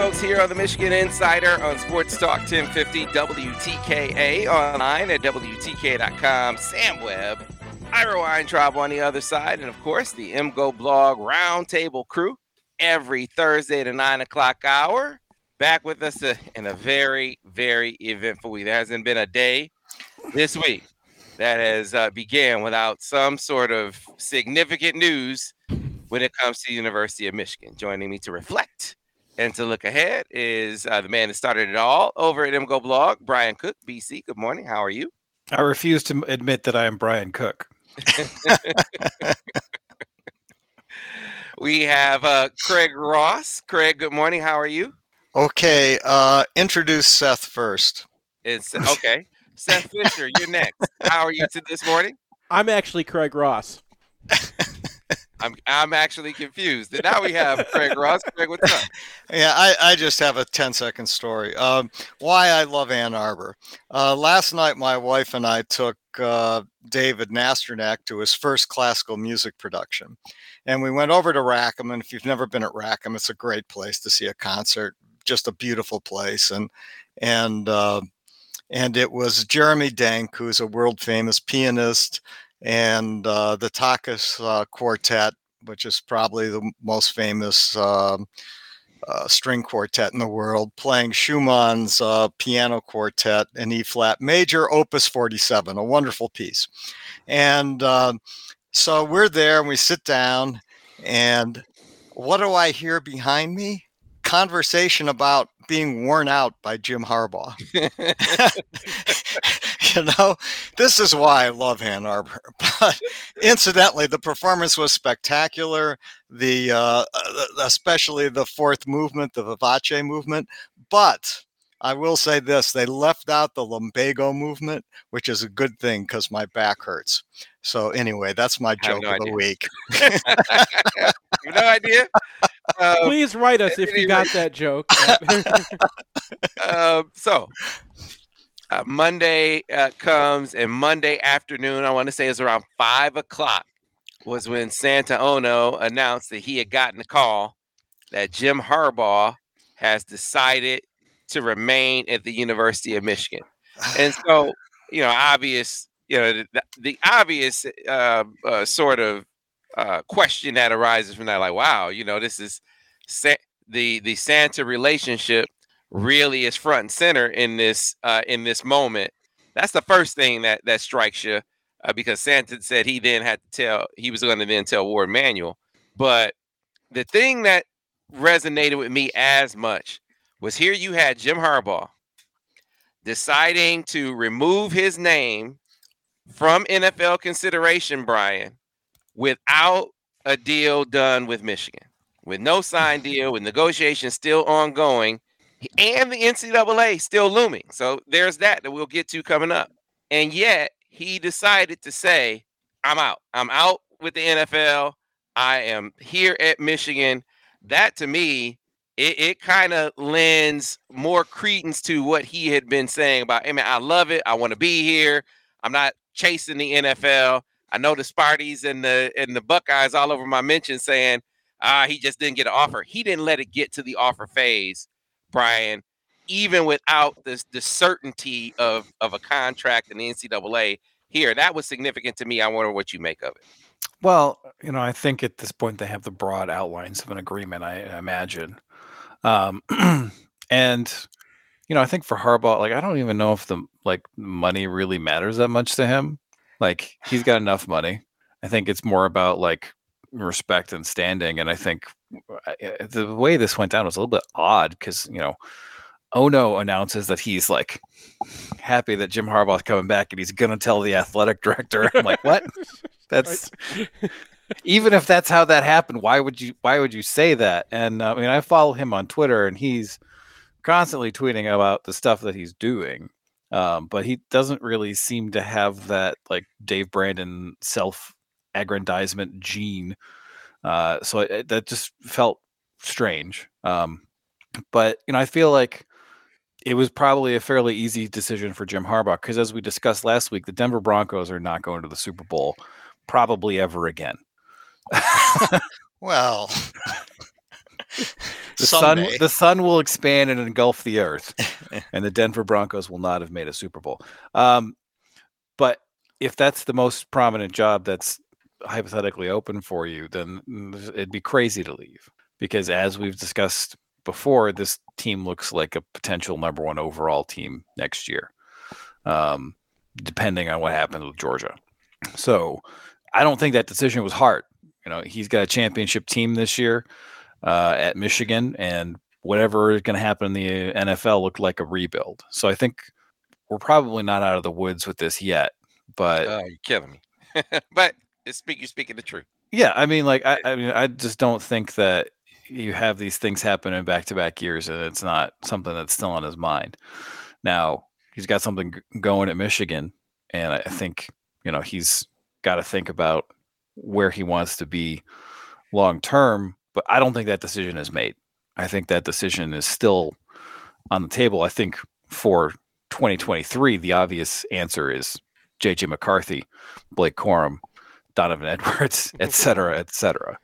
Folks, here on the Michigan Insider on Sports Talk 1050 WTKA online at WTK.com. Sam Webb, Ira Weintraub on the other side, and of course, the MGoBlog roundtable crew every Thursday at the 9 o'clock hour. Back with us uh, in a very, very eventful week. There hasn't been a day this week that has uh, began without some sort of significant news when it comes to the University of Michigan. Joining me to reflect and to look ahead is uh, the man that started it all over at MGoBlog, Brian Cook, BC. Good morning. How are you? I refuse to admit that I am Brian Cook. We have uh, Craig Ross. Craig, good morning. How are you? Okay, uh, introduce Seth first. It's okay. Seth Fisher, you're next. How are you to this morning? I'm actually Craig Ross. I'm I'm actually confused. And now we have Craig Ross. Craig, what's up? Yeah, I, I just have a 10 second story. Um, why I love Ann Arbor. Uh, last night, my wife and I took uh, David Nasternak to his first classical music production. And we went over to Rackham. And if you've never been at Rackham, it's a great place to see a concert, just a beautiful place. And, and, uh, and it was Jeremy Denk, who's a world famous pianist, and uh, the Takács uh, Quartet, which is probably the most famous um, uh, string quartet in the world, playing Schumann's uh, piano quartet in E flat major, Opus 47, a wonderful piece. And um, so we're there and we sit down, and what do I hear behind me? Conversation about being worn out by Jim Harbaugh. you know, this is why I love Ann Arbor. But incidentally, the performance was spectacular. The uh, uh, especially the fourth movement, the Vivace movement. But I will say this: they left out the lumbago movement, which is a good thing because my back hurts. So anyway, that's my I joke no of the week. You have no idea. Um, Please write us if you got that joke. uh, so uh, Monday uh, comes, and Monday afternoon, I want to say it's around five o'clock, was when Santa Ono announced that he had gotten a call that Jim Harbaugh has decided to remain at the University of Michigan. And so, you know, obvious, you know, the, the obvious uh, uh, sort of uh, question that arises from that, like, wow, you know, this is sa- the the Santa relationship really is front and center in this uh, in this moment. That's the first thing that that strikes you, uh, because Santa said he then had to tell he was going to then tell Warde Manuel. But the thing that resonated with me as much was here you had Jim Harbaugh deciding to remove his name from NFL consideration, Brian, without a deal done with Michigan, with no signed deal, with negotiations still ongoing, and the NCAA still looming. So there's that that we'll get to coming up. And yet he decided to say, I'm out. I'm out with the NFL. I am here at Michigan. That to me, it, it kind of lends more credence to what he had been saying about, hey man, I love it. I want to be here. I'm not chasing the NFL. I know the Sparties and the and the Buckeyes all over my mention saying, ah, he just didn't get an offer. He didn't let it get to the offer phase, Brian, even without this the certainty of of a contract in the NCAA here. That was significant to me. I wonder what you make of it. Well, you know, I think at this point they have the broad outlines of an agreement, I imagine. Um, and you know, I think for Harbaugh, like I don't even know if the like money really matters that much to him. Like he's got enough money. I think it's more about like respect and standing. And I think uh, uh, the way this went down was a little bit odd because you know Ono announces that he's like happy that Jim Harbaugh's coming back and he's gonna tell the athletic director. I'm like, what? That's even if that's how that happened. Why would you? Why would you say that? And uh, I mean, I follow him on Twitter, and he's constantly tweeting about the stuff that he's doing. Um, but he doesn't really seem to have that like Dave Brandon self aggrandizement gene. Uh, so that just felt strange. Um, but you know, I feel like it was probably a fairly easy decision for Jim Harbaugh because, as we discussed last week, the Denver Broncos are not going to the Super Bowl probably ever again. well, the sun the sun will expand and engulf the earth, and the Denver Broncos will not have made a Super Bowl. Um, but if that's the most prominent job that's hypothetically open for you, then it'd be crazy to leave because, as we've discussed before, this team looks like a potential number one overall team next year, um, depending on what happens with Georgia. So I don't think that decision was hard. You know, he's got a championship team this year uh, at Michigan, and whatever is going to happen in the NFL looked like a rebuild. So I think we're probably not out of the woods with this yet. But oh, you're killing me. but speak, you're speaking the truth. Yeah, I mean, like, I, I mean, I just don't think that you have these things happen in back-to-back years, and it's not something that's still on his mind. Now he's got something going at Michigan, and I think you know he's got to think about where he wants to be long term. But I don't think that decision is made. I think that decision is still on the table. I think for 2023, the obvious answer is JJ McCarthy, Blake Corum, Donovan Edwards, et cetera, et cetera.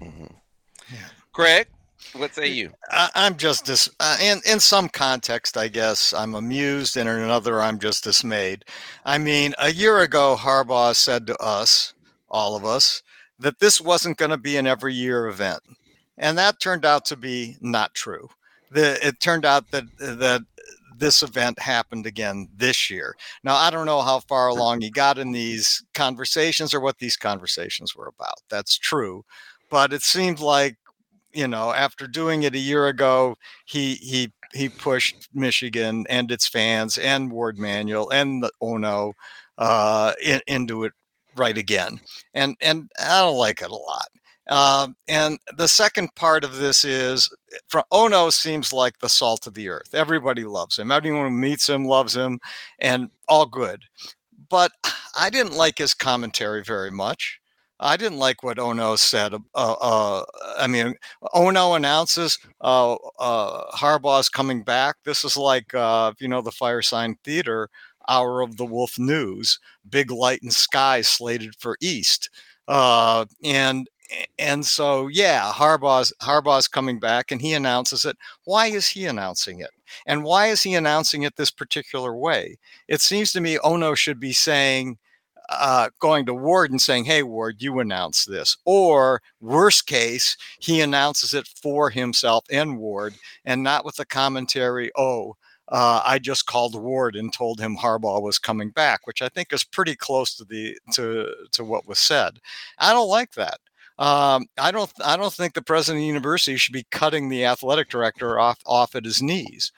Mm-hmm. Greg, what say you? I, am just dis- uh, in in some context, I guess I'm amused, and in another, I'm just dismayed. I mean, a year ago, Harbaugh said to us, all of us, that this wasn't going to be an every year event, and that turned out to be not true. The, it turned out that that this event happened again this year. Now, I don't know how far along he got in these conversations or what these conversations were about. That's true. But it seemed like you know, after doing it a year ago, he he he pushed Michigan and its fans and Warde Manuel and the Ono uh, in, into it right again, and and I don't like it a lot. Uh, and the second part of this is from Ono seems like the salt of the earth. Everybody loves him. Everyone who meets him loves him, and all good. But I didn't like his commentary very much. I didn't like what Ono said. Uh, uh, I mean, Ono announces uh, uh, Harbaugh's coming back. This is like, uh, you know, the Firesign Theater hour of the Wolf News. Big light and sky slated for East, uh, and and so yeah, Harbaugh's Harbaugh's coming back, and he announces it. Why is he announcing it? And why is he announcing it this particular way? It seems to me Ono should be saying uh, going to Warde and saying, Hey, Warde, you announce this. Or worst case, he announces it for himself and Warde, and not with the commentary, Oh, uh, I just called Warde and told him Harbaugh was coming back, which I think is pretty close to the to to what was said. I don't like that. Um, I don't I don't think the president of the university should be cutting the athletic director off off at his knees.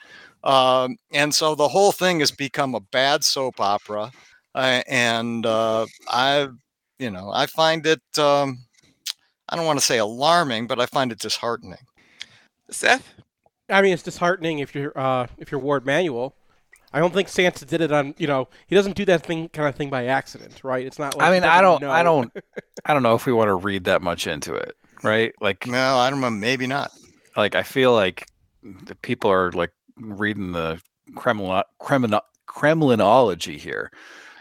Um, and so the whole thing has become a bad soap opera. Uh, and uh, I, you know, I find it. Um, I don't want to say alarming, but I find it disheartening. Seth, I mean, it's disheartening if you're uh, if you're Warde Manuel. I don't think Santa did it on. You know, he doesn't do that thing kind of thing by accident, right? It's not. Like I mean, I don't, know. I don't, I don't know if we want to read that much into it, right? Like, no, I don't know. Maybe not. Like, I feel like the people are like reading the Kremlin, Kremlin, Kremlinology here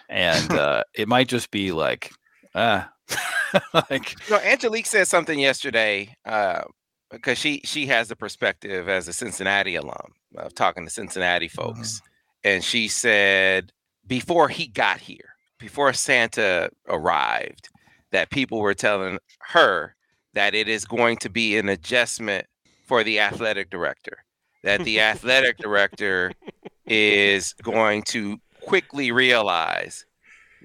and uh, it might just be like, ah, like you know, Angelique said something yesterday uh, because she she has the perspective as a Cincinnati alum of talking to Cincinnati folks, mm-hmm. and she said before he got here, before Santa arrived, that people were telling her that it is going to be an adjustment for the athletic director. That the athletic director is going to quickly realize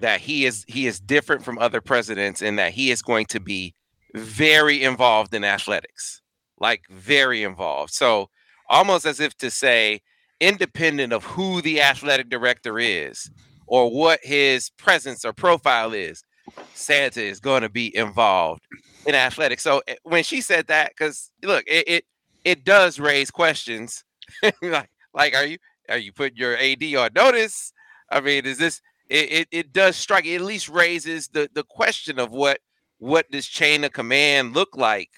that he is he is different from other presidents and that he is going to be very involved in athletics like very involved. So almost as if to say independent of who the athletic director is or what his presence or profile is santa is going to be involved in athletics. So eh, when she said that because look it, it it does raise questions. Like like are you are you putting your ad on notice? I mean is this it, it, it does strike it at least raises the the question of what what does chain of command look like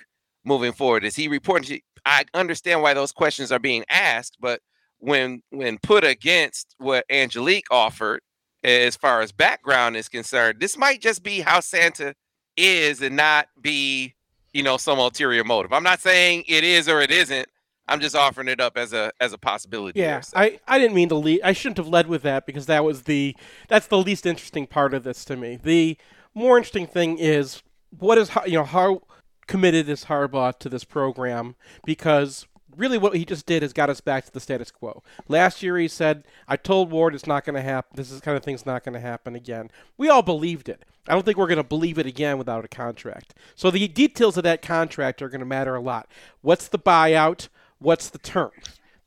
moving forward is he reporting i understand why those questions are being asked but when when put against what angelique offered as far as background is concerned this might just be how santa is and not be you know some ulterior motive i'm not saying it is or it isn't I'm just offering it up as a as a possibility. Yeah, there, so. I, I didn't mean to lead. I shouldn't have led with that because that was the that's the least interesting part of this to me. The more interesting thing is what is you know how committed is Harbaugh to this program because really what he just did has got us back to the status quo. Last year he said, "I told Warde it's not going to happen. This is kind of thing's not going to happen again." We all believed it. I don't think we're going to believe it again without a contract. So the details of that contract are going to matter a lot. What's the buyout? what's the term?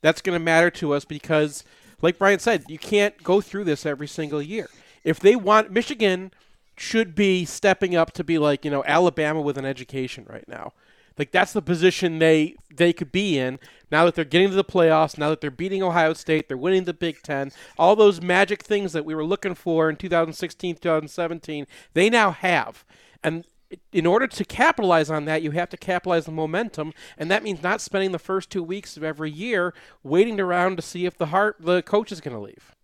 That's going to matter to us because, like Brian said, you can't go through this every single year. If they want, Michigan should be stepping up to be like, you know, Alabama with an education right now. Like that's the position they they could be in now that they're getting to the playoffs, now that they're beating Ohio State, they're winning the Big 10. All those magic things that we were looking for in 2016, 2017, they now have. And in order to capitalize on that, you have to capitalize the momentum, and that means not spending the first two weeks of every year waiting around to see if the heart the coach is going to leave.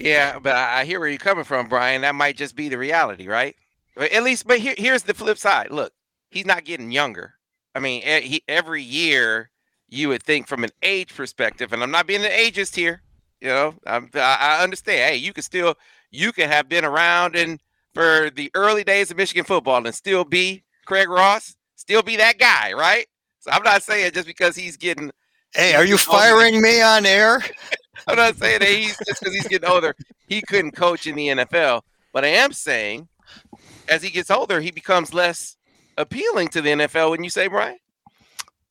Yeah, but I hear where you're coming from, Brian. That might just be the reality, right? But At least, but here, here's the flip side. Look, he's not getting younger. I mean, he, every year you would think from an age perspective, and I'm not being an ageist here. You know, I'm, I understand. Hey, you can still you can have been around and for the early days of Michigan football and still be Craig Ross, still be that guy, right? So I'm not saying just because he's getting. Hey, are you firing me on air? I'm not saying that he's just because he's getting older, he couldn't coach in the NFL. But I am saying, as he gets older, he becomes less appealing to the NFL. When you say Brian?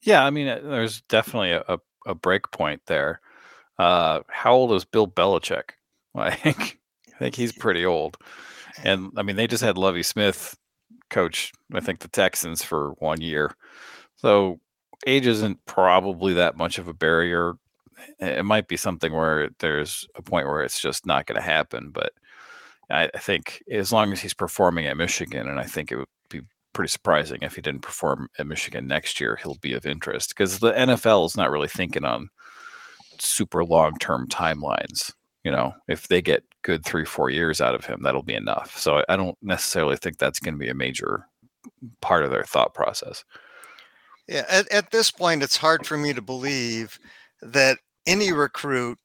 Yeah, I mean, uh, there's definitely a, a, break point there. Uh, how old is Bill Belichick? I think I think he's pretty old. And I mean, they just had Lovie Smith coach, I think, the Texans for one year. So age isn't probably that much of a barrier. It might be something where there's a point where it's just not going to happen. But I, I think as long as he's performing at Michigan, and I think it would be pretty surprising if he didn't perform at Michigan next year, he'll be of interest because the NFL is not really thinking on super long term timelines. You know, if they get good three, four years out of him, that'll be enough. So I don't necessarily think that's going to be a major part of their thought process. Yeah, at, at this point, it's hard for me to believe that any recruit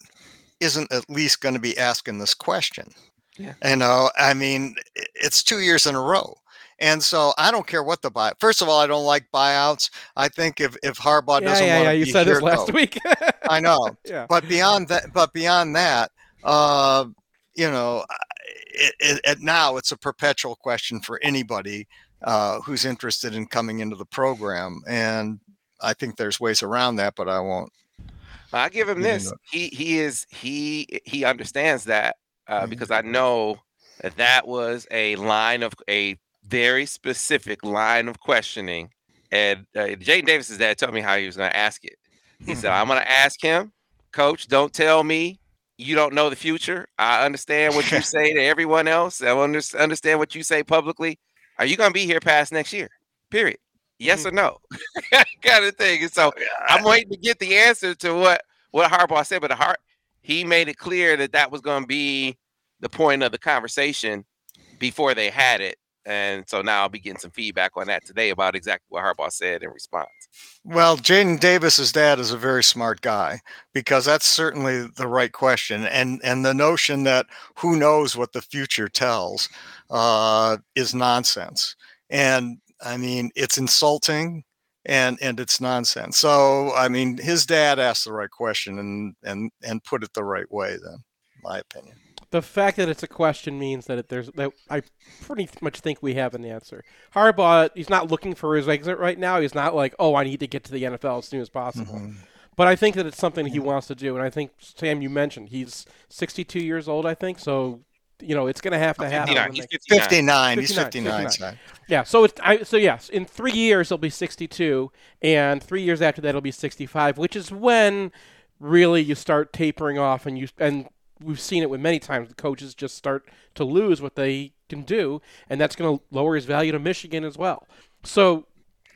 isn't at least going to be asking this question. Yeah. You know, I mean, it's two years in a row. And so I don't care what the buy. First of all, I don't like buyouts. I think if if Harbaugh yeah, doesn't yeah, want yeah. to You be said here, this last no. week. I know. yeah. But beyond that, but beyond that, uh, you know, it, it, it, now it's a perpetual question for anybody uh, who's interested in coming into the program, and I think there's ways around that, but I won't. I give him this. He he is he he understands that uh, Mhm. because I know that that was a line of a very specific line of questioning. And uh, Jaden Davis's dad told me how he was going to ask it. He said, "I'm going to ask him, Coach. Don't tell me you don't know the future. I understand what you say to everyone else. I understand what you say publicly. Are you going to be here past next year? Period. Yes or no? kind of thing. And so I'm waiting to get the answer to what what Harbaugh said, but the heart he made it clear that that was going to be the point of the conversation before they had it. And so now I'll be getting some feedback on that today about exactly what Harbaugh said in response. Well, Jaden Davis's dad is a very smart guy because that's certainly the right question, and and the notion that who knows what the future tells uh, is nonsense. And I mean, it's insulting and and it's nonsense. So I mean, his dad asked the right question and and and put it the right way. Then, my opinion. The fact that it's a question means that it, there's that I pretty much think we have an answer. Harbaugh, he's not looking for his exit right now. He's not like, oh, I need to get to the NFL as soon as possible. Mhm. But I think that it's something he wants to do, and I think Sam, you mentioned he's 62 years old. I think so. You know, it's going to have to happen. 59. He's they- 59. 59. He's 59, 59. 59. Yeah, so it's I, so yes, in three years he'll be 62, and three years after that he'll be 65, which is when really you start tapering off, and you and we've seen it with many times the coaches just start to lose what they can do, and that's going to lower his value to Michigan as well. So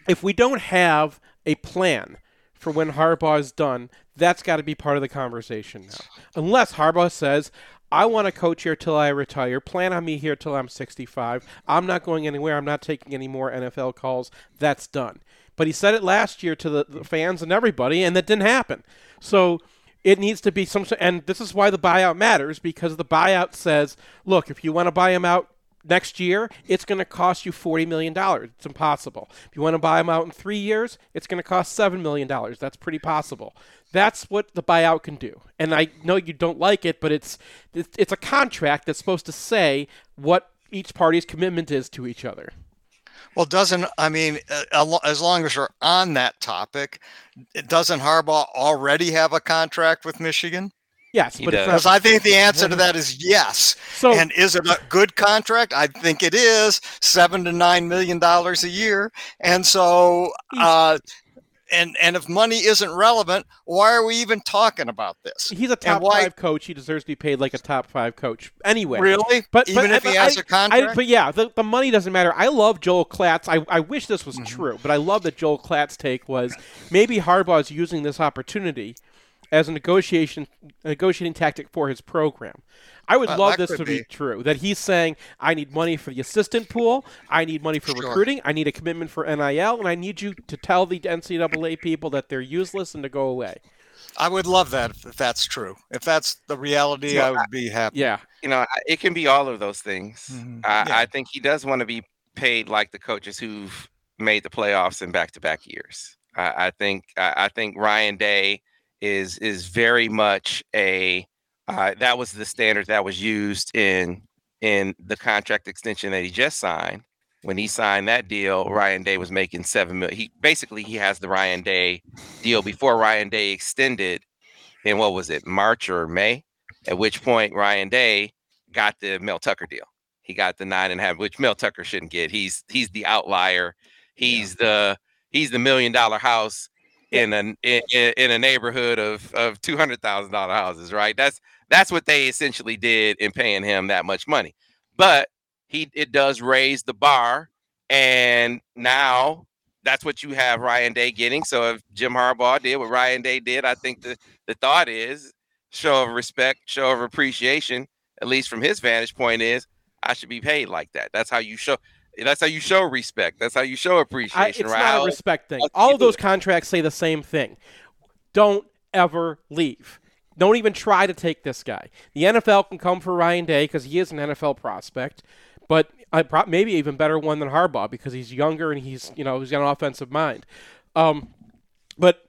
if we don't have a plan for when Harbaugh is done, that's got to be part of the conversation now. Unless Harbaugh says, I want to coach here till I retire. Plan on me here till I'm 65. I'm not going anywhere. I'm not taking any more NFL calls. That's done. But he said it last year to the, the fans and everybody, and that didn't happen. So it needs to be some, and this is why the buyout matters because the buyout says, look, if you want to buy him out next year, it's going to cost you $40 million. It's impossible. If you want to buy them out in three years, it's going to cost $7 million. That's pretty possible. That's what the buyout can do. And I know you don't like it, but it's it's a contract that's supposed to say what each party's commitment is to each other. Well, doesn't I mean, as long as we're on that topic, doesn't Harbaugh already have a contract with Michigan? Yes, He but does. Because I think the answer to that is yes. so And is it a good contract? I think it is seven to nine million dollars a year. And so, uh, and and if money isn't relevant, why are we even talking about this? he's a top why- five coach. He deserves to be paid like a top five coach anyway. Really? But even but, if but he has I- a contract? I, but yeah, the, the money doesn't matter. I love Joel Klatt's. I, I wish this was Mhm. true, but I love that Joel Klatt's take was maybe Harbaugh is using this opportunity as a negotiation a negotiating tactic for his program. I would Uh, love this to be. be. true. That he's saying, I need money for the assistant pool, I need money for Sure. recruiting, I need a commitment for NIL, and I need you to tell the NCAA people that they're useless and to go away. I would love that if, if that's true. If that's the reality, So I would be happy. Yeah. you know, it can be all of those things. Mhm. I, Yeah. I think he does want to be paid like the coaches who've made the playoffs in back-to-back years. I, I think I, I think Ryan Day is is very much a uh, that was the standard that was used in in the contract extension that he just signed. When he signed that deal, Ryan Day was making seven million. He basically he has the Ryan Day deal before Ryan Day extended in what was it March or May? At which point Ryan Day got the Mel Tucker deal. He got the nine and a half, which Mel Tucker shouldn't get. He's he's the outlier. He's the he's the million dollar house in a in, in a neighborhood of of two hundred thousand dollar houses, right? That's that's what they essentially did in paying him that much money. But he it does raise the bar, and now that's what you have Ryan Day getting. So if Jim Harbaugh did what Ryan Day did, I think the the thought is show of respect, show of appreciation, at least from his vantage point, is I should be paid like that. That's how you show. That's how you show respect. That's how you show I, appreciation, it's right? not a respect thing. All of those contracts say the same thing. Don't ever leave. Don't even try to take this guy. The NFL can come for Ryan Day because he is an NFL prospect, but I pro- maybe even better one than Harbaugh because he's younger and he's you know he's got an offensive mind. Um, but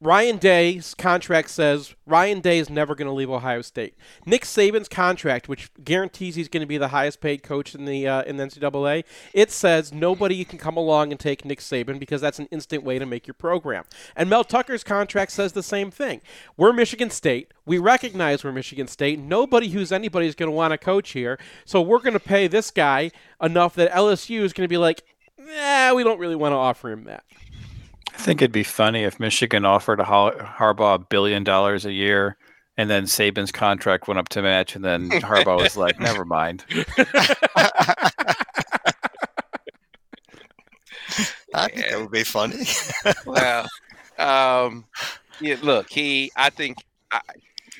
Ryan Day's contract says Ryan Day is never going to leave Ohio State. Nick Saban's contract, which guarantees he's going to be the highest paid coach in the uh, in the NCAA, it says nobody can come along and take Nick Saban because that's an instant way to make your program. And Mel Tucker's contract says the same thing. We're Michigan State. We recognize we're Michigan State. Nobody who's anybody is going to want to coach here, so we're going to pay this guy enough that LSU is going to be like, "Yeah, we don't really want to offer him that." I think it'd be funny if Michigan offered a Har- Harbaugh a billion dollars a year, and then Saban's contract went up to match, and then Harbaugh was like, "Never mind." I think that would be funny. well, um, yeah, look, he, I think, I,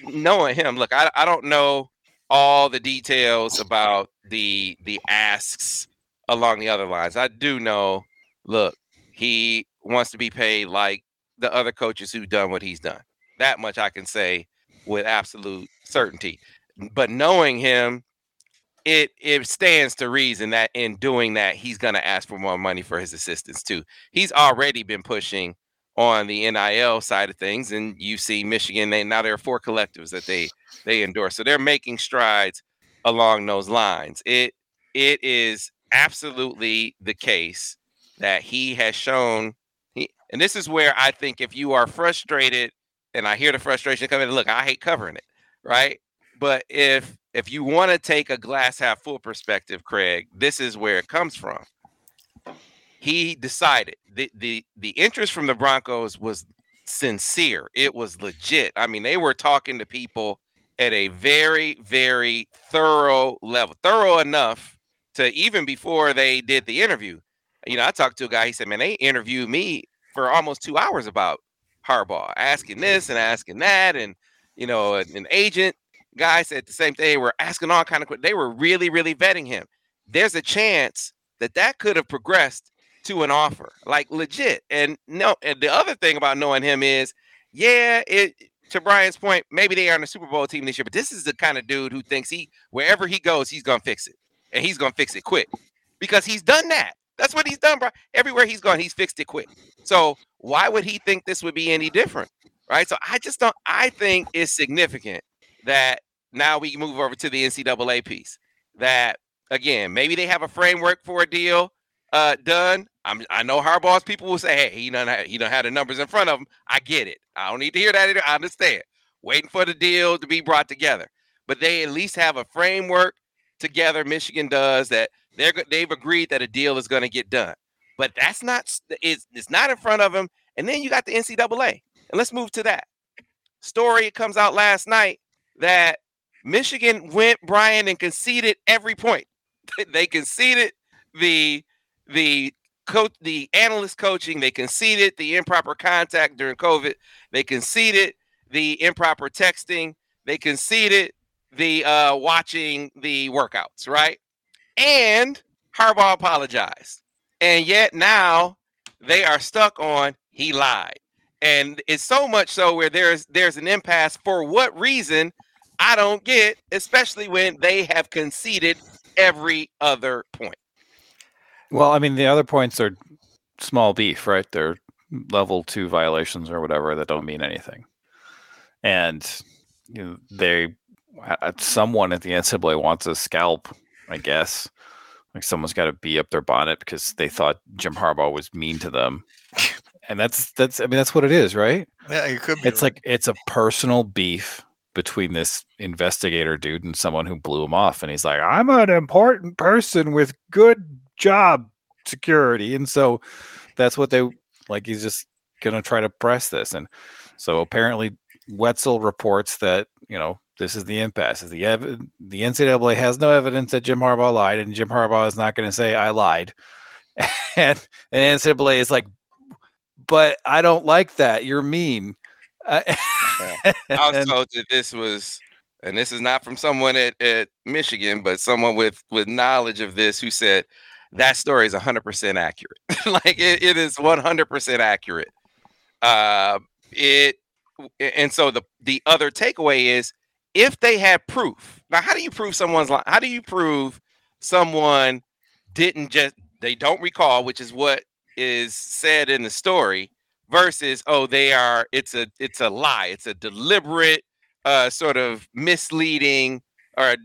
knowing him, look, I, I don't know all the details about the the asks along the other lines. I do know, look, he wants to be paid like the other coaches who've done what he's done. That much I can say with absolute certainty. But knowing him, it it stands to reason that in doing that, he's to ask for more money for his assistants too. He's already been pushing on the NIL side of things, and you see Michigan. They now there are four collectives that they they endorse, so they're making strides along those lines. It it is absolutely the case that he has shown. And this is where I think if you are frustrated, and I hear the frustration coming, look, I hate covering it, right? But if if you want to take a glass half full perspective, Craig, this is where it comes from. He decided the the the interest from the Broncos was sincere. It was legit. I mean, they were talking to people at a very very thorough level, thorough enough to even before they did the interview. You know, I talked to a guy. He said, "Man, they interviewed me for almost two hours about Harbaugh, asking this and asking that, and you know, an, an agent guy said the same thing. Were asking all kind of. They were really, really vetting him. There's a chance that that could have progressed to an offer, like legit. And no, and the other thing about knowing him is, yeah, it. To Brian's point, maybe they are on the Super Bowl team this year, but this is the kind of dude who thinks he wherever he goes, he's gonna fix it, and he's gonna fix it quick because he's done that. That's what he's done, bro. Everywhere he's gone, he's fixed it quick. So why would he think this would be any different? Right. So I just don't. I think it's significant that now we move over to the NCAA piece. That again, maybe they have a framework for a deal uh, done. I'm, I know Harbaugh's people will say, "Hey, he don't have, he don't have the numbers in front of him." I get it. I don't need to hear that. Either. I understand. Waiting for the deal to be brought together, but they at least have a framework together. Michigan does that. They're they've agreed that a deal is going to get done, but that's not it's it's not in front of them. And then you got the NCAA, and let's move to that story. comes out last night that Michigan went Brian and conceded every point. they conceded the the coach the analyst coaching. They conceded the improper contact during COVID. They conceded the improper texting. They conceded the uh, watching the workouts, right? And Harbaugh apologized. And yet now they are stuck on he lied. And it's so much so where there's there's an impasse for what reason I don't get, especially when they have conceded every other point. Well, I mean, the other points are small beef, right? They're level two violations or whatever that don't mean anything. And you know, they, someone at the NCAA wants a scalp, I guess. Like someone's got to be up their bonnet because they thought Jim Harbaugh was mean to them. and that's that's I mean that's what it is, right? Yeah, it could be. It's right. like it's a personal beef between this investigator dude and someone who blew him off. And he's like, I'm an important person with good job security. And so that's what they like. He's just going to try to press this. And so apparently, Wetzel reports that, you know, this is the impasse. The ev- the NCAA has no evidence that Jim Harbaugh lied, and Jim Harbaugh is not going to say I lied. and, and NCAA is like, but I don't like that. You're mean. Uh, I was told that this was, and this is not from someone at, at Michigan, but someone with with knowledge of this who said that story is 100% accurate. like it, it is 100% accurate. Uh, it and so the the other takeaway is if they had proof. Now, how do you prove someone's lying? How do you prove someone didn't just they don't recall, which is what is said in the story, versus oh they are it's a it's a lie it's a deliberate uh sort of misleading or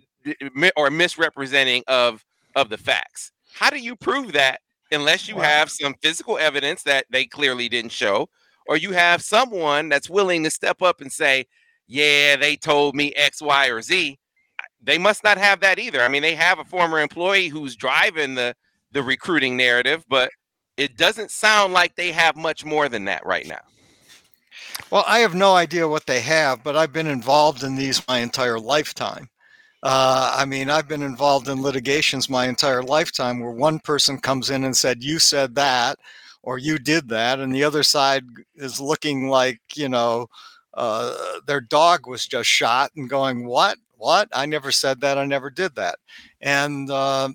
or misrepresenting of of the facts how do you prove that unless you have some physical evidence that they clearly didn't show or you have someone that's willing to step up and say yeah they told me x y or z they must not have that either i mean they have a former employee who's driving the the recruiting narrative but it doesn't sound like they have much more than that right now. Well, I have no idea what they have, but I've been involved in these my entire lifetime. Uh, I mean, I've been involved in litigations my entire lifetime where one person comes in and said, You said that, or you did that, and the other side is looking like, you know, uh, their dog was just shot and going, What? What? I never said that. I never did that. And, uh,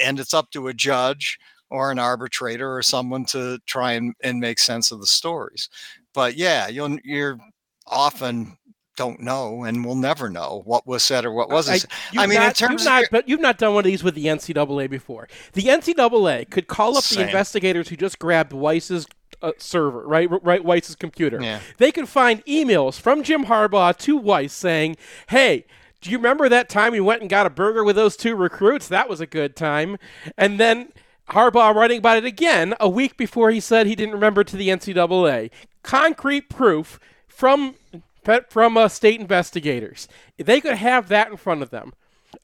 and it's up to a judge or an arbitrator or someone to try and, and make sense of the stories. But yeah, you'll, you're often don't know and we'll never know what was said or what wasn't. said. You've I mean, in terms you've of not, but you've not done one of these with the NCAA before. The NCAA could call up the investigators who just grabbed Weiss's uh, server, right? Right, Weiss's computer. Yeah. They could find emails from Jim Harbaugh to Weiss saying, "Hey." Do you remember that time we went and got a burger with those two recruits? That was a good time. And then Harbaugh writing about it again a week before he said he didn't remember to the NCAA. Concrete proof from from uh, state investigators. They could have that in front of them.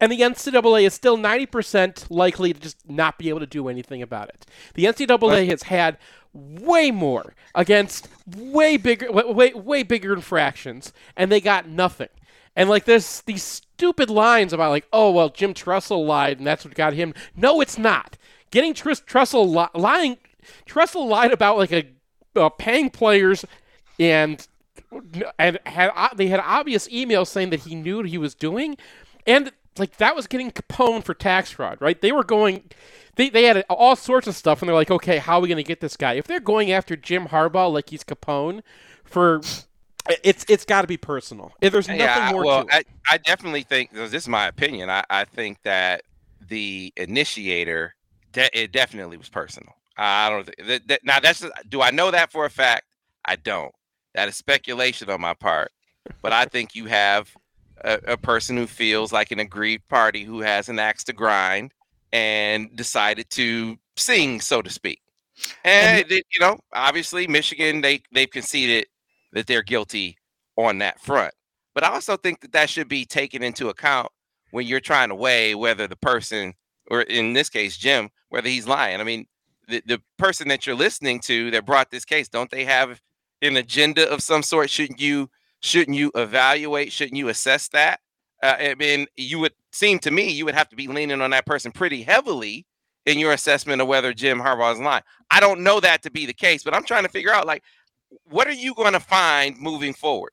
And the NCAA is still 90% likely to just not be able to do anything about it. The NCAA has had way more against way bigger, way, way, bigger infractions, and they got nothing. And like there's these stupid lines about like, oh well, Jim Tressel lied, and that's what got him. No, it's not. Getting Tressel li- lying, Tressel lied about like a uh, paying players, and and had uh, they had obvious emails saying that he knew what he was doing, and like that was getting Capone for tax fraud, right? They were going, they they had all sorts of stuff, and they're like, okay, how are we going to get this guy? If they're going after Jim Harbaugh like he's Capone, for it's it's got to be personal. If there's nothing yeah, more well, to it. I, I definitely think this is my opinion. I, I think that the initiator, de- it definitely was personal. I don't that- now that's do I know that for a fact? I don't. That is speculation on my part. But I think you have a, a person who feels like an aggrieved party who has an axe to grind and decided to sing, so to speak. And, it- you know, obviously Michigan they they've conceded that they're guilty on that front. But I also think that that should be taken into account when you're trying to weigh whether the person, or in this case, Jim, whether he's lying. I mean, the, the person that you're listening to that brought this case, don't they have an agenda of some sort? Shouldn't you shouldn't you evaluate? Shouldn't you assess that? Uh, I mean, you would seem to me you would have to be leaning on that person pretty heavily in your assessment of whether Jim Harbaugh is lying. I don't know that to be the case, but I'm trying to figure out like what are you going to find moving forward?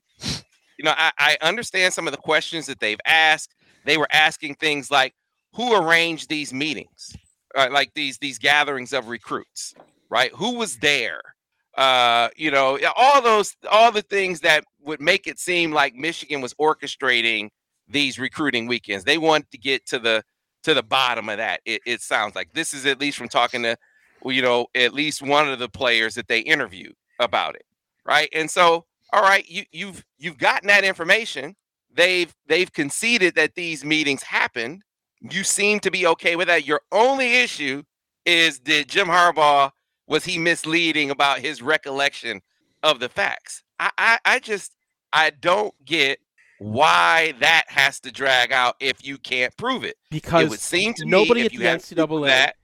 You know, I, I understand some of the questions that they've asked. They were asking things like, "Who arranged these meetings? Uh, like these these gatherings of recruits, right? Who was there? Uh, you know, all those all the things that would make it seem like Michigan was orchestrating these recruiting weekends. They wanted to get to the to the bottom of that. It, it sounds like this is at least from talking to, you know, at least one of the players that they interviewed about it, right? And so, all right, you you've you've gotten that information. They've they've conceded that these meetings happened. You seem to be okay with that. Your only issue is did Jim Harbaugh was he misleading about his recollection of the facts? I I, I just I don't get why that has to drag out if you can't prove it. Because it would seem to nobody me at if you the NCAA that.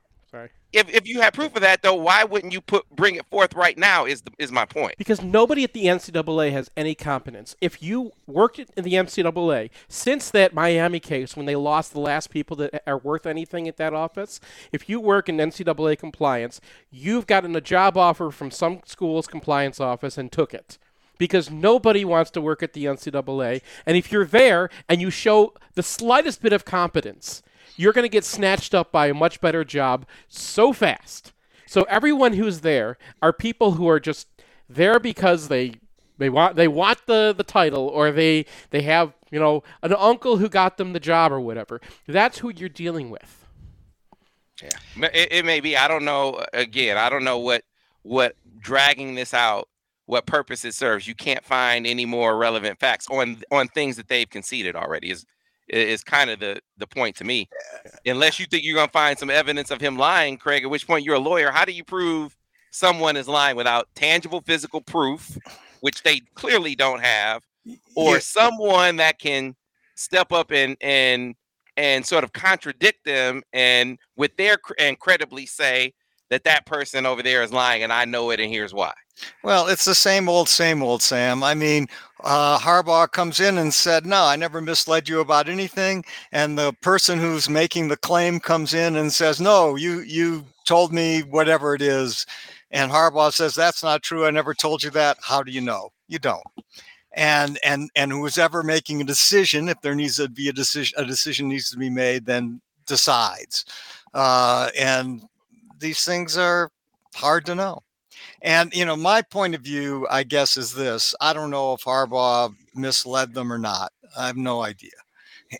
If, if you had proof of that though, why wouldn't you put bring it forth right now? Is the, is my point? Because nobody at the NCAA has any competence. If you worked in the NCAA since that Miami case when they lost the last people that are worth anything at that office, if you work in NCAA compliance, you've gotten a job offer from some school's compliance office and took it. Because nobody wants to work at the NCAA. And if you're there and you show the slightest bit of competence, you're going to get snatched up by a much better job so fast. So everyone who's there are people who are just there because they they want they want the the title or they they have you know an uncle who got them the job or whatever. That's who you're dealing with. Yeah, it, it may be. I don't know. Uh, again, I don't know what what dragging this out, what purpose it serves. You can't find any more relevant facts on on things that they've conceded already. Is is kind of the the point to me. Unless you think you're gonna find some evidence of him lying, Craig. At which point you're a lawyer. How do you prove someone is lying without tangible physical proof, which they clearly don't have, or Yeah. someone that can step up and and and sort of contradict them and with their and credibly say that that person over there is lying and I know it and here's why. Well, it's the same old, same old, Sam. I mean, uh, Harbaugh comes in and said, "No, I never misled you about anything." And the person who's making the claim comes in and says, "No, you you told me whatever it is." And Harbaugh says, "That's not true. I never told you that." How do you know? You don't. And and and who's ever making a decision, if there needs to be a decision, a decision needs to be made, then decides. Uh, and these things are hard to know. And you know, my point of view, I guess, is this: I don't know if Harbaugh misled them or not. I have no idea,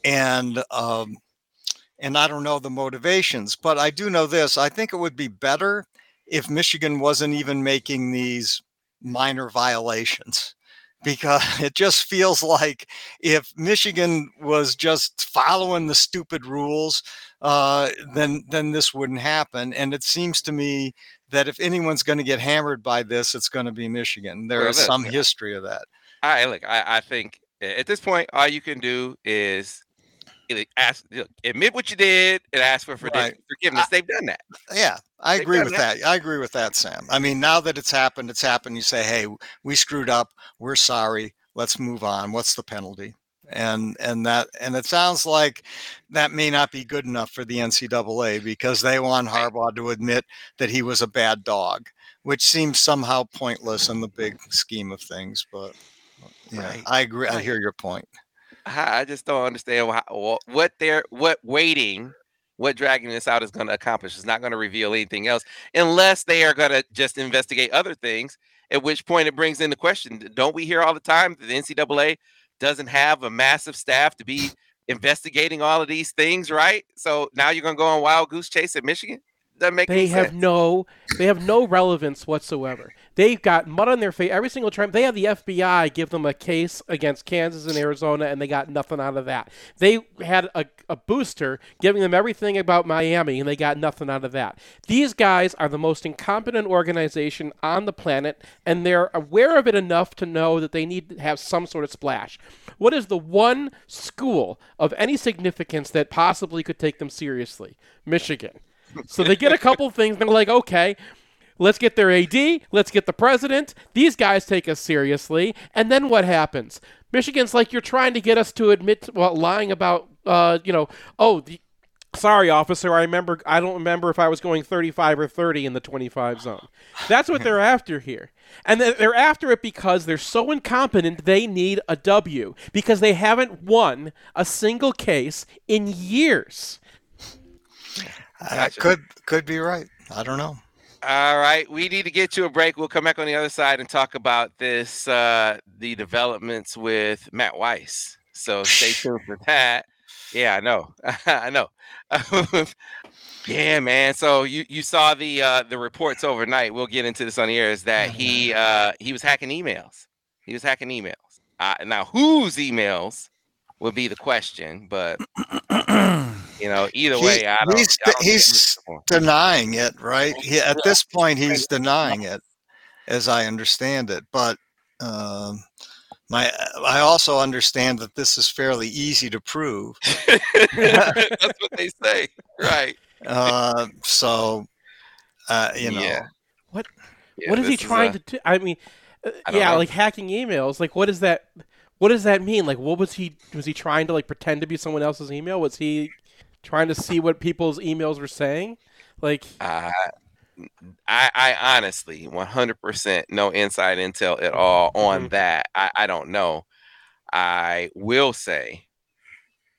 and um, and I don't know the motivations. But I do know this: I think it would be better if Michigan wasn't even making these minor violations because it just feels like if Michigan was just following the stupid rules, uh, then then this wouldn't happen. And it seems to me that if anyone's going to get hammered by this, it's going to be Michigan. There Well, is look, some yeah. history of that. I look. I, I think at this point, all you can do is ask, look, admit what you did, and ask for forgiv- Right. forgiveness. They've done that. Yeah, I agree with that. that. I agree with that, Sam. I mean, now that it's happened, it's happened. You say, "Hey, we screwed up. We're sorry. Let's move on. What's the penalty?" And and that and it sounds like that may not be good enough for the NCAA because they want Harbaugh to admit that he was a bad dog, which seems somehow pointless in the big scheme of things. But yeah, Right. I agree. I hear your point. I just don't understand wha- what they're what waiting, what dragging this out is going to accomplish. It's not going to reveal anything else unless they are going to just investigate other things. At which point it brings into question: Don't we hear all the time that the NCAA doesn't have a massive staff to be investigating all of these things, right? So now you're going to go on wild goose chase at Michigan? Doesn't make They have sense. no, they have no relevance whatsoever. They've got mud on their face every single time. They have the FBI give them a case against Kansas and Arizona, and they got nothing out of that. They had a, a booster giving them everything about Miami, and they got nothing out of that. These guys are the most incompetent organization on the planet, and they're aware of it enough to know that they need to have some sort of splash. What is the one school of any significance that possibly could take them seriously? Michigan. So they get a couple things. And they're like, okay, let's get their AD, let's get the president. These guys take us seriously. And then what happens? Michigan's like, you're trying to get us to admit, well, lying about, uh, you know, oh, the, sorry, officer, I remember, I don't remember if I was going 35 or 30 in the 25 zone. That's what they're after here. And they're after it because they're so incompetent, they need a W because they haven't won a single case in years. Gotcha. could could be right. I don't know. All right, we need to get to a break. We'll come back on the other side and talk about this, uh, the developments with Matt Weiss. So stay tuned for that. Yeah, I know, I know. yeah, man. So you you saw the uh, the reports overnight. We'll get into this on the air. Is that he uh, he was hacking emails? He was hacking emails. Uh, now, whose emails would be the question? But you know, either He- way, I don't. he's I don't think he's denying it, right? He, at this point, he's denying it, as I understand it. But um, my, I also understand that this is fairly easy to prove. That's what they say, right? Uh, so, uh, you know, Yeah. Yeah, what is he this trying uh, to do? I mean, uh, I yeah, know. like hacking emails. Like, what does that? What does that mean? Like, what was he? Was he trying to like pretend to be someone else's email? Was he trying to see what people's emails were saying? Like, I, I, I honestly, one hundred percent, no inside intel at all on Mhm. that. I, I don't know. I will say,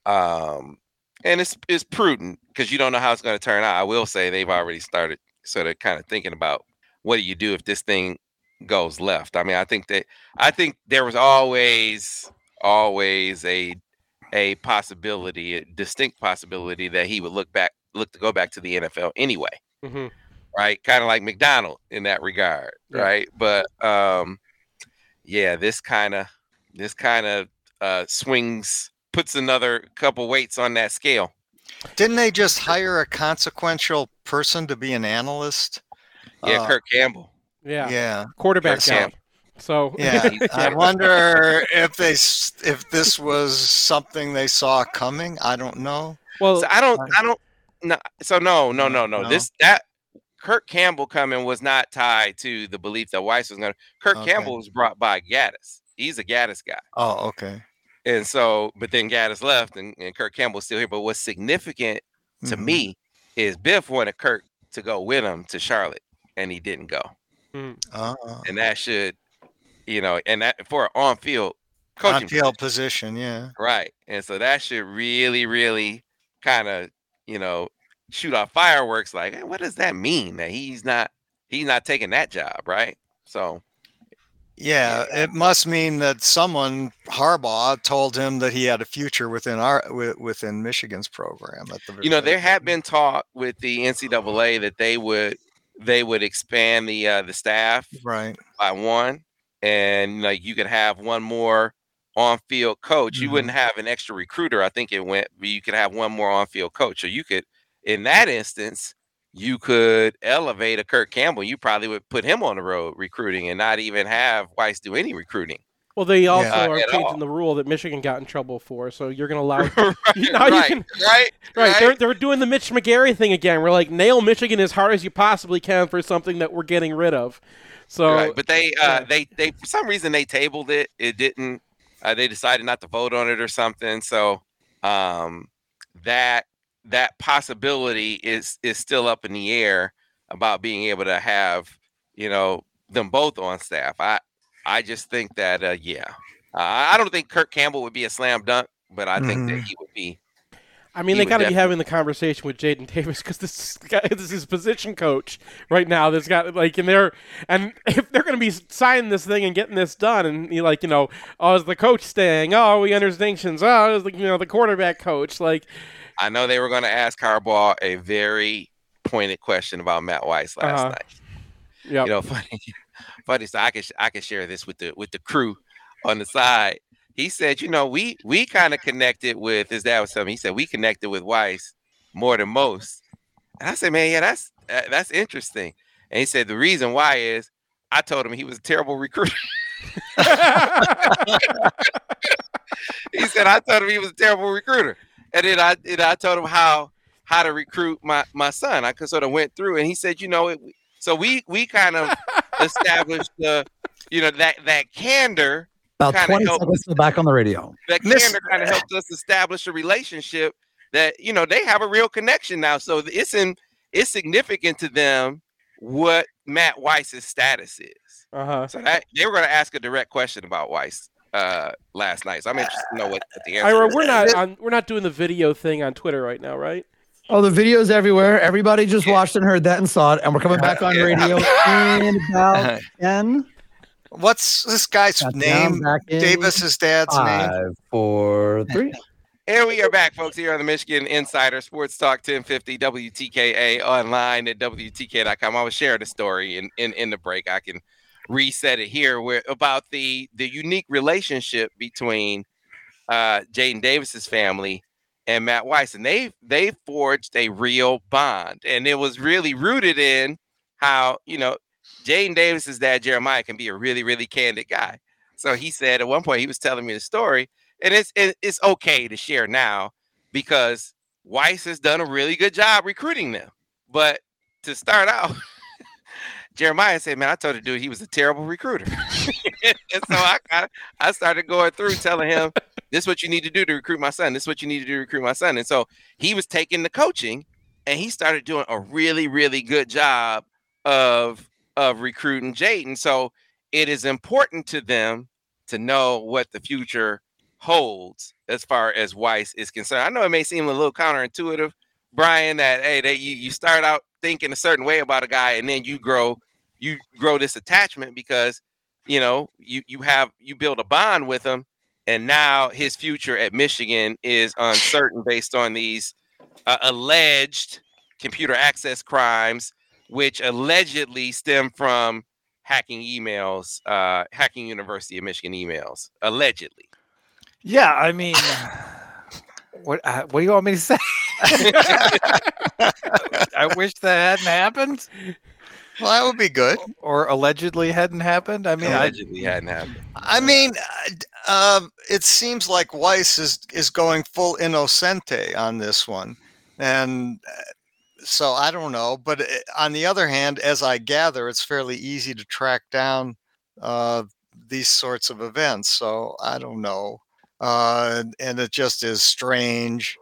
um, and it's it's prudent because you don't know how it's going to turn out. I will say they've already started sort of kind of thinking about what do you do if this thing goes left. I mean, I think that I think there was always always a a possibility, a distinct possibility that he would look back, look to go back to the NFL anyway mhm. right? Kind of like Macdonald in that regard, Yeah. right? But um, yeah, this kind of this kind of uh, swings puts another couple weights on that scale. didn't they just hire a consequential person to be an analyst? Yeah, Uh, Kirk Campbell. yeah, Yeah. quarterback Kirk guy. Sam. So Yeah, I wonder if they if this was something they saw coming. I don't know. well, So I don't, I don't, no. So no, no, no, no. No? This that Kirk Campbell coming was not tied to the belief that Weiss was going to. Kirk Okay. Campbell was brought by Gattis. He's a Gattis guy. Oh, okay. And so, but then Gattis left and, and Kirk Campbell's still here. But what's significant to Mhm. me is Biff wanted Kirk to go with him to Charlotte, and he didn't go. mm, Uh, And that should, you know, and that for an on-field coaching, on field position, yeah. right? And so that should really, really kind of, you know, shoot off fireworks. Like, "Hey, what does that mean that he's not he's not taking that job, right? So Yeah, it must mean that someone Harbaugh told him that he had a future within our within Michigan's program. At the you know, there had been talk with the NCAA that they would they would expand the uh, the staff right. by one, and like you could have one more on-field coach. You mm-hmm. wouldn't have an extra recruiter. I think it went, but you could have one more on-field coach. So you could, in that instance, you could elevate a Kirk Campbell. You probably would put him on the road recruiting and not even have Weiss do any recruiting. Well, they also Uh, are changing the rule that Michigan got in trouble for. So you're going to allow. right, now you right, can- right, Right, they're, they're doing the Mitch McGary thing again. We're like nail Michigan as hard as you possibly can for something that we're getting rid of. So right. But they, uh, yeah. they, they, for some reason, they tabled it. It didn't. Uh, they decided not to vote on it or something. So um, that that possibility is is still up in the air about being able to have you know them both on staff. I I just think that uh, yeah, uh, I don't think Kirk Campbell would be a slam dunk, but I think that Mhm. he would be. I mean, they got to be having the conversation with Jadyn Davis because this guy, this is his position coach right now. That's got like, and they're and if they're going to be signing this thing and getting this done, and you like, you know, oh, is the coach staying? Oh, we under distinctions. Oh, is the you know the quarterback coach? Like, I know they were going to ask Harbaugh a very pointed question about Matt Weiss last Uh-huh. night. yeah, you know, funny, funny. So I can I can share this with the with the crew on the side. He said, you know, we we kind of connected with his dad was me. He said we connected with Weiss more than most. And I said, man, yeah, that's uh, that's interesting. And he said the reason why is I told him he was a terrible recruiter. he said I told him he was a terrible recruiter, and then I and I told him how how to recruit my my son. I sort of went through, and he said, you know, it, so we we kind of established the you know that that candor About Kinda 20 help. seconds to back on the radio. that Miss- candor kind of helped us establish a relationship that you know they have a real connection now. So it's in it's significant to them what Matt Weiss's status is. uh huh. So that they were going to ask a direct question about Weiss uh last night. So I'm interested to know what, what the answer Ira, is. we're not on. We're not doing the video thing on Twitter right now, right? Oh, the video's everywhere. Everybody just watched and heard that and saw it. And we're coming back on Yeah. radio in about 10. What's this guy's down, name? Davis's dad's name. Five, four, three. And we are back, folks, here on the Michigan Insider Sports Talk 1050 WTKA online at WTK.com. I was sharing a story in, in, in the break. I can reset it here where about the the unique relationship between uh Jadyn Davis's family and Matt Weiss. And they they forged a real bond. And it was really rooted in how, you know, Jadyn Davis's dad, Jeremiah, can be a really, really candid guy. So he said at one point he was telling me the story and it's it's okay to share now because Weiss has done a really good job recruiting them. But to start out, Jeremiah said, "Man, I told the dude he was a terrible recruiter," and so I I started going through telling him, "This is what you need to do to recruit my son. This is what you need to do to recruit my son." And so he was taking the coaching, and he started doing a really really good job of of recruiting Jadyn. So it is important to them to know what the future holds as far as Weiss is concerned. I know it may seem a little counterintuitive, Brian, that hey, that you, you start out thinking in a certain way about a guy and then you grow you grow this attachment because you know you you have you build a bond with him and now his future at Michigan is uncertain based on these uh, alleged computer access crimes which allegedly stem from hacking emails uh hacking University of Michigan emails allegedly Yeah, I mean, what uh, what do you want me to say? I wish that hadn't happened, Well, that would be good. or allegedly hadn't happened. I mean, I, allegedly hadn't happened I mean, uh, um, it seems like Weiss is is going full innocente on this one, and uh, so I don't know. But uh, on the other hand, as I gather, it's fairly easy to track down uh, these sorts of events. So I don't know, uh, and it just is strange.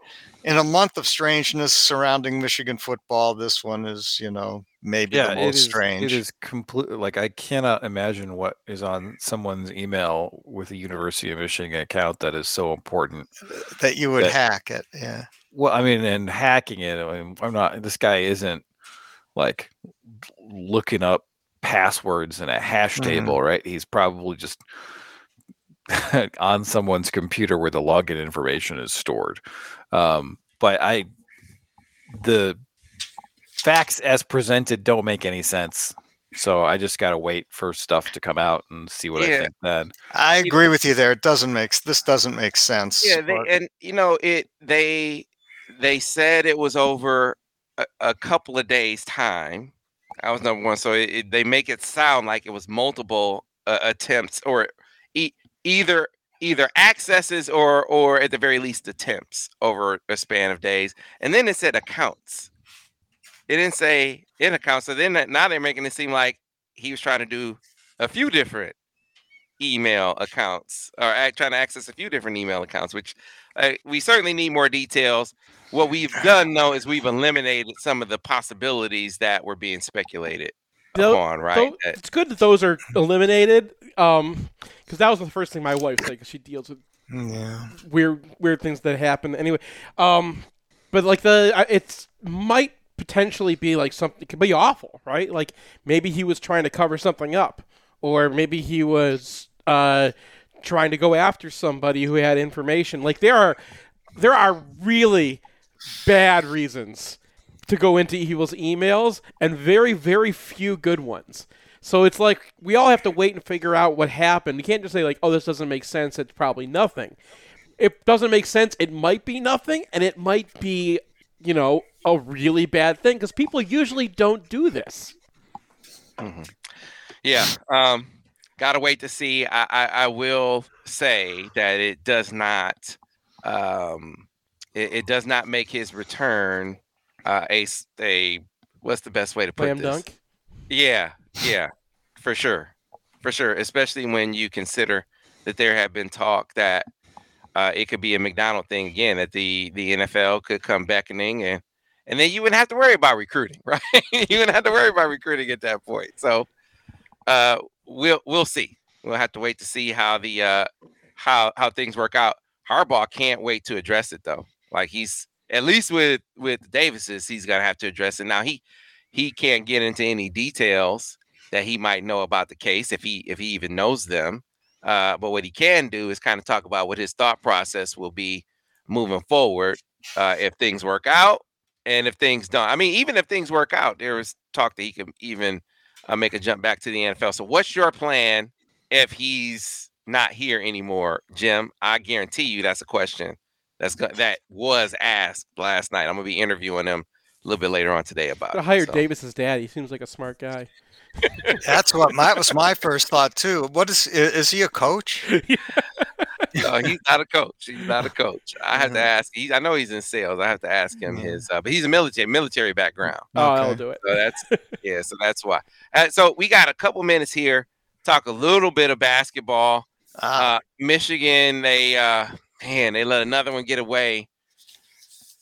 In a month of strangeness surrounding Michigan football, this one is, you know, maybe yeah, the most is. strange. It is completely like I cannot imagine what is on someone's email with a University of Michigan account that is so important. that you would that- hack it. Yeah. Well, I mean, and hacking it. I mean, I'm not. This guy isn't like looking up passwords in a hash Mhm. table, right? He's probably just on someone's computer where the login information is stored. Um, but I, the facts as presented don't make any sense. So I just got to wait for stuff to come out and see what I think then. I agree with you there. It doesn't make this doesn't make sense. Yeah, they, but- and you know it. They they said it was over a, a couple of days time. I was number one, so it, it- they make it sound like it was multiple uh, attempts, or e- either either accesses or or at the very least attempts over a span of days. And then it said accounts. It didn't say in accounts. So then now they're making it seem like he was trying to do a few different email accounts or trying to access a few different email accounts, which uh, we certainly need more details. What we've done though is we've eliminated some of the possibilities that were being speculated Tho- upon, right? Tho- it's good that those are eliminated. Um, because that was the first thing my wife said. Because she deals with yeah. weird weird things that happen. Anyway, um, but like the I- it's might potentially be like something it could be awful, right? Like maybe he was trying to cover something up, or maybe he was uh trying to go after somebody who had information. Like there are there are really bad reasons to go into evil's emails and very very few good ones. So it's like we all have to wait and figure out what happened. You can't just say like, "Oh, this doesn't make sense. It's probably nothing." It doesn't make sense. It might be nothing, and it might be, you know, a really bad thing because people usually don't do this. yeah. Um, gotta wait to see. I, I I will say that it does not um it, it does not make his return uh a a what's the best way to put Slam this? dunk. Yeah, yeah, for sure, for sure. Especially when you consider that there have been talk that uh, it could be a Macdonald thing again, that the the NFL could come beckoning, and and then you wouldn't have to worry about recruiting, right? you wouldn't have to worry about recruiting at that point. So uh, we'll we'll see. We'll have to wait to see how the uh, how how things work out. Harbaugh can't wait to address it though. Like he's at least with with the Davises, he's gonna have to address it. Now he he can't get into any details that he might know about the case if he if he even knows them. Uh, but what he can do is kind of talk about what his thought process will be moving forward uh, if things work out and if things don't. I mean, even if things work out, there is talk that he can even uh, make a jump back to the NFL. So, what's your plan if he's not here anymore, Jim? I guarantee you that's a question that's go- that was asked last night. I'm gonna be interviewing him a little bit later on today about To it. hire So, Davis's dad. He seems like a smart guy. That's what my, that was my first thought too. What is i- is he a coach? No, he's not a coach. He's not a coach. I have to Mhm. ask. He, I know he's in sales. I have to ask him Mhm. his. Uh, but he's a military military background. Oh, I'll do it. So that's yeah. So that's why. Uh, so we got a couple minutes here. Talk a little bit of basketball. Ah, Uh, Michigan, they uh, man, they let another one get away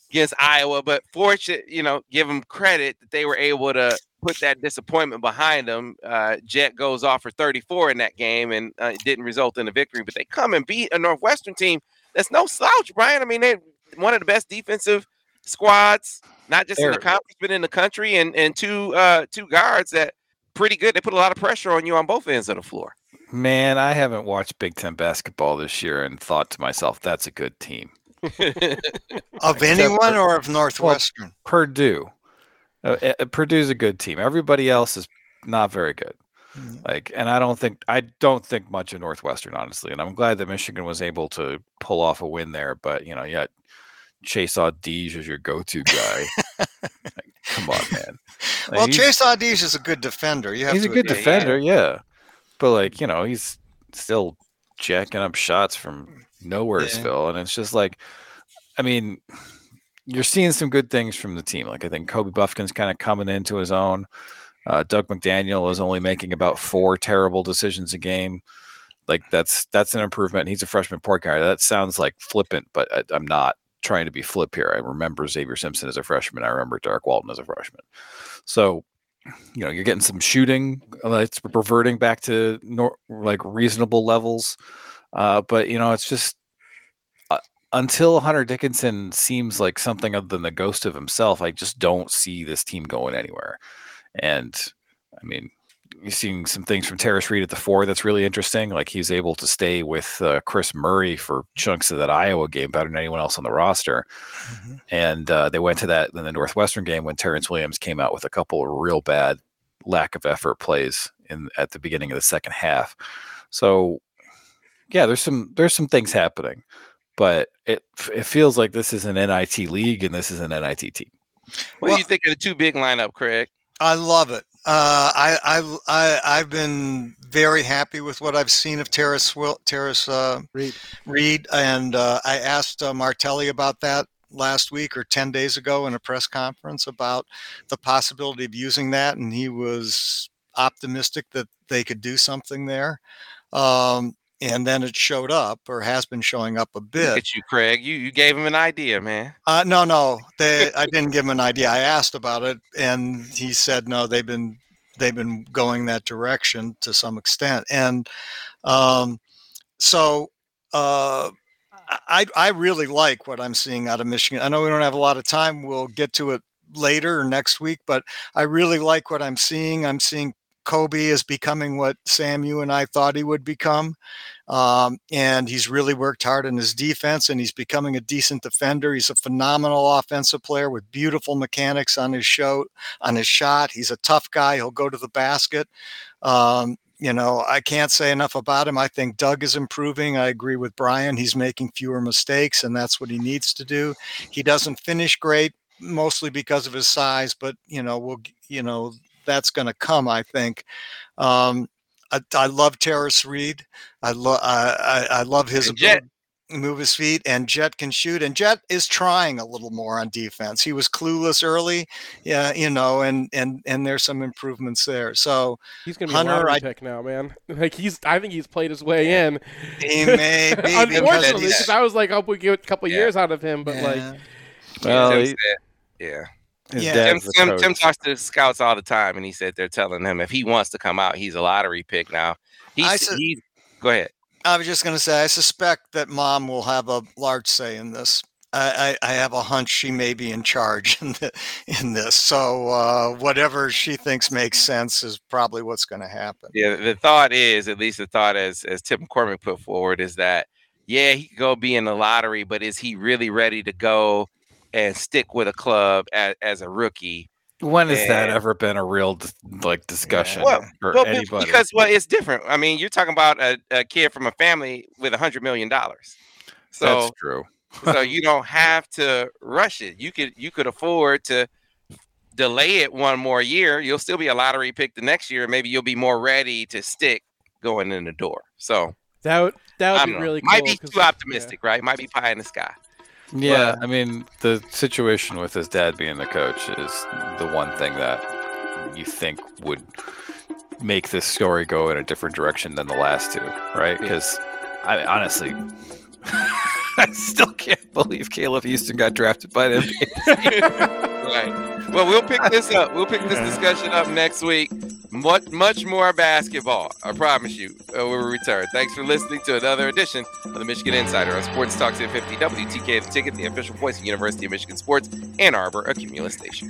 against Iowa. But fortunate, you know, give them credit that they were able to put that disappointment behind them. Uh, Jett goes off for 34 in that game, and uh, it didn't result in a victory. But they come and beat a Northwestern team that's no slouch, Brian. I mean, they're one of the best defensive squads, not just in the conference, but in the country, and and two uh, two guards that pretty good. They put a lot of pressure on you on both ends of the floor. Man, I haven't watched Big Ten basketball this year and thought to myself, that's a good team. of anyone or of Northwestern? Purdue. Uh, uh, Purdue's a good team. Everybody else is not very good. Mm. Like, and I don't think I don't think much of Northwestern, honestly. And I'm glad that Michigan was able to pull off a win there. But you know, yet Chase Audige is your go-to guy. like, come on, man. Like, well, Chase Audige is a good defender. You have he's a good admit. yeah, yeah. defender, yeah. But like, you know, he's still jacking up shots from nowheresville, and it's just like, I mean, you're seeing some good things from the team. Like I think Kobe Bufkin's kind of coming into his own. Uh, Dug McDaniel is only making about four terrible decisions a game. Like that's that's an improvement. He's a freshman point guard. That sounds like flippant, but I, I'm not trying to be flip here. I remember Xavier Simpson as a freshman. I remember Derrick Walton as a freshman. So you know you're getting some shooting uh, it's reverting back to nor- like reasonable levels. Uh, but you know it's just uh, until hunter dickinson seems like something other than the ghost of himself i just don't see this team going anywhere. And I mean, seeing some things from Tarris Reed at the four that's really interesting. Like he's able to stay with uh, Kris Murray for chunks of that Iowa game better than anyone else on the roster. Mhm. And uh, they went to that in the Northwestern game when Terrance Williams came out with a couple of real bad lack of effort plays in at the beginning of the second half. So yeah, there's some there's some things happening, but it it feels like this is an NIT league and this is an NIT team. What Well- do you think of the two big lineup, Craig? I love it. Uh, I, I, I, I've been very happy with what I've seen of Tarris, Wil- Tarris uh, Reed. Reed, and uh, I asked uh, Martelli about that last week or 10 days ago in a press conference about the possibility of using that, and he was optimistic that they could do something there. Um, and then it showed up, or has been showing up a Look bit. at you, Craig. You you gave him an idea, man. Uh, no, no, they. I didn't give him an idea. I asked about it, and he said no. They've been they've been going that direction to some extent, and um, so uh, I I really like what I'm seeing out of Michigan. I know we don't have a lot of time. We'll get to it later or next week, but I really like what I'm seeing. I'm seeing Kobe is becoming what Sam, you and I thought he would become. Um, and he's really worked hard in his defense and he's becoming a decent defender. He's a phenomenal offensive player with beautiful mechanics on his show, on his shot. He's a tough guy. He'll go to the basket. Um, you know, I can't say enough about him. I think Doug is improving. I agree with Brian. He's making fewer mistakes, and that's what he needs to do. He doesn't finish great, mostly because of his size, but you know, we'll, you know, that's going to come. I think. Um, I, I love Tarris Reed. I love I, I I love his Jett. ability to move his feet, and Jett can shoot. And Jett is trying a little more on defense. He was clueless early, yeah, you know, and and and there's some improvements there. So He's gonna be Hunter, a lottery I- pick now, man. Like he's, I think he's played his way in. he may be Unfortunately, because I was like, hope we get a couple Yeah. years out of him, but like. Well, Tim he- said- yeah. His Yeah. Tim, Tim. Tim talks to scouts all the time, and he said they're telling him if he wants to come out, he's a lottery pick now. He's, su- he, go ahead. I was just going to say, I suspect that mom will have a large say in this. I, I, I have a hunch she may be in charge in, the, in this. So uh, whatever she thinks makes sense is probably what's going to happen. Yeah, the thought is, at least the thought as as Tim McCormick put forward, is that yeah, he could go be in the lottery, but is he really ready to go and stick with a club as, as a rookie? When has that ever been a real like discussion Well, for Well, anybody? because well, it's different. I mean, you're talking about a, a kid from a family with a hundred million dollars. So That's true. so you don't have to rush it. You could you could afford to delay it one more year. You'll still be a lottery pick the next year. Maybe you'll be more ready to stick going in the door. So that would that would be know. really might be too yeah. optimistic, right? Might be pie in the sky. Yeah, I mean, the situation with his dad being the coach is the one thing that you think would make this story go in a different direction than the last two, right? Because I honestly, I still can't believe Caleb Houston got drafted by the NBA. right. Well, we'll pick this up. We'll pick this discussion up next week. Much, much more basketball. I promise you. Uh, we'll return. Thanks for listening to another edition of the Michigan Insider on Sports Talk 1050 WTK, the ticket, the official voice of University of Michigan Sports, Ann Arbor, a Cumulus station.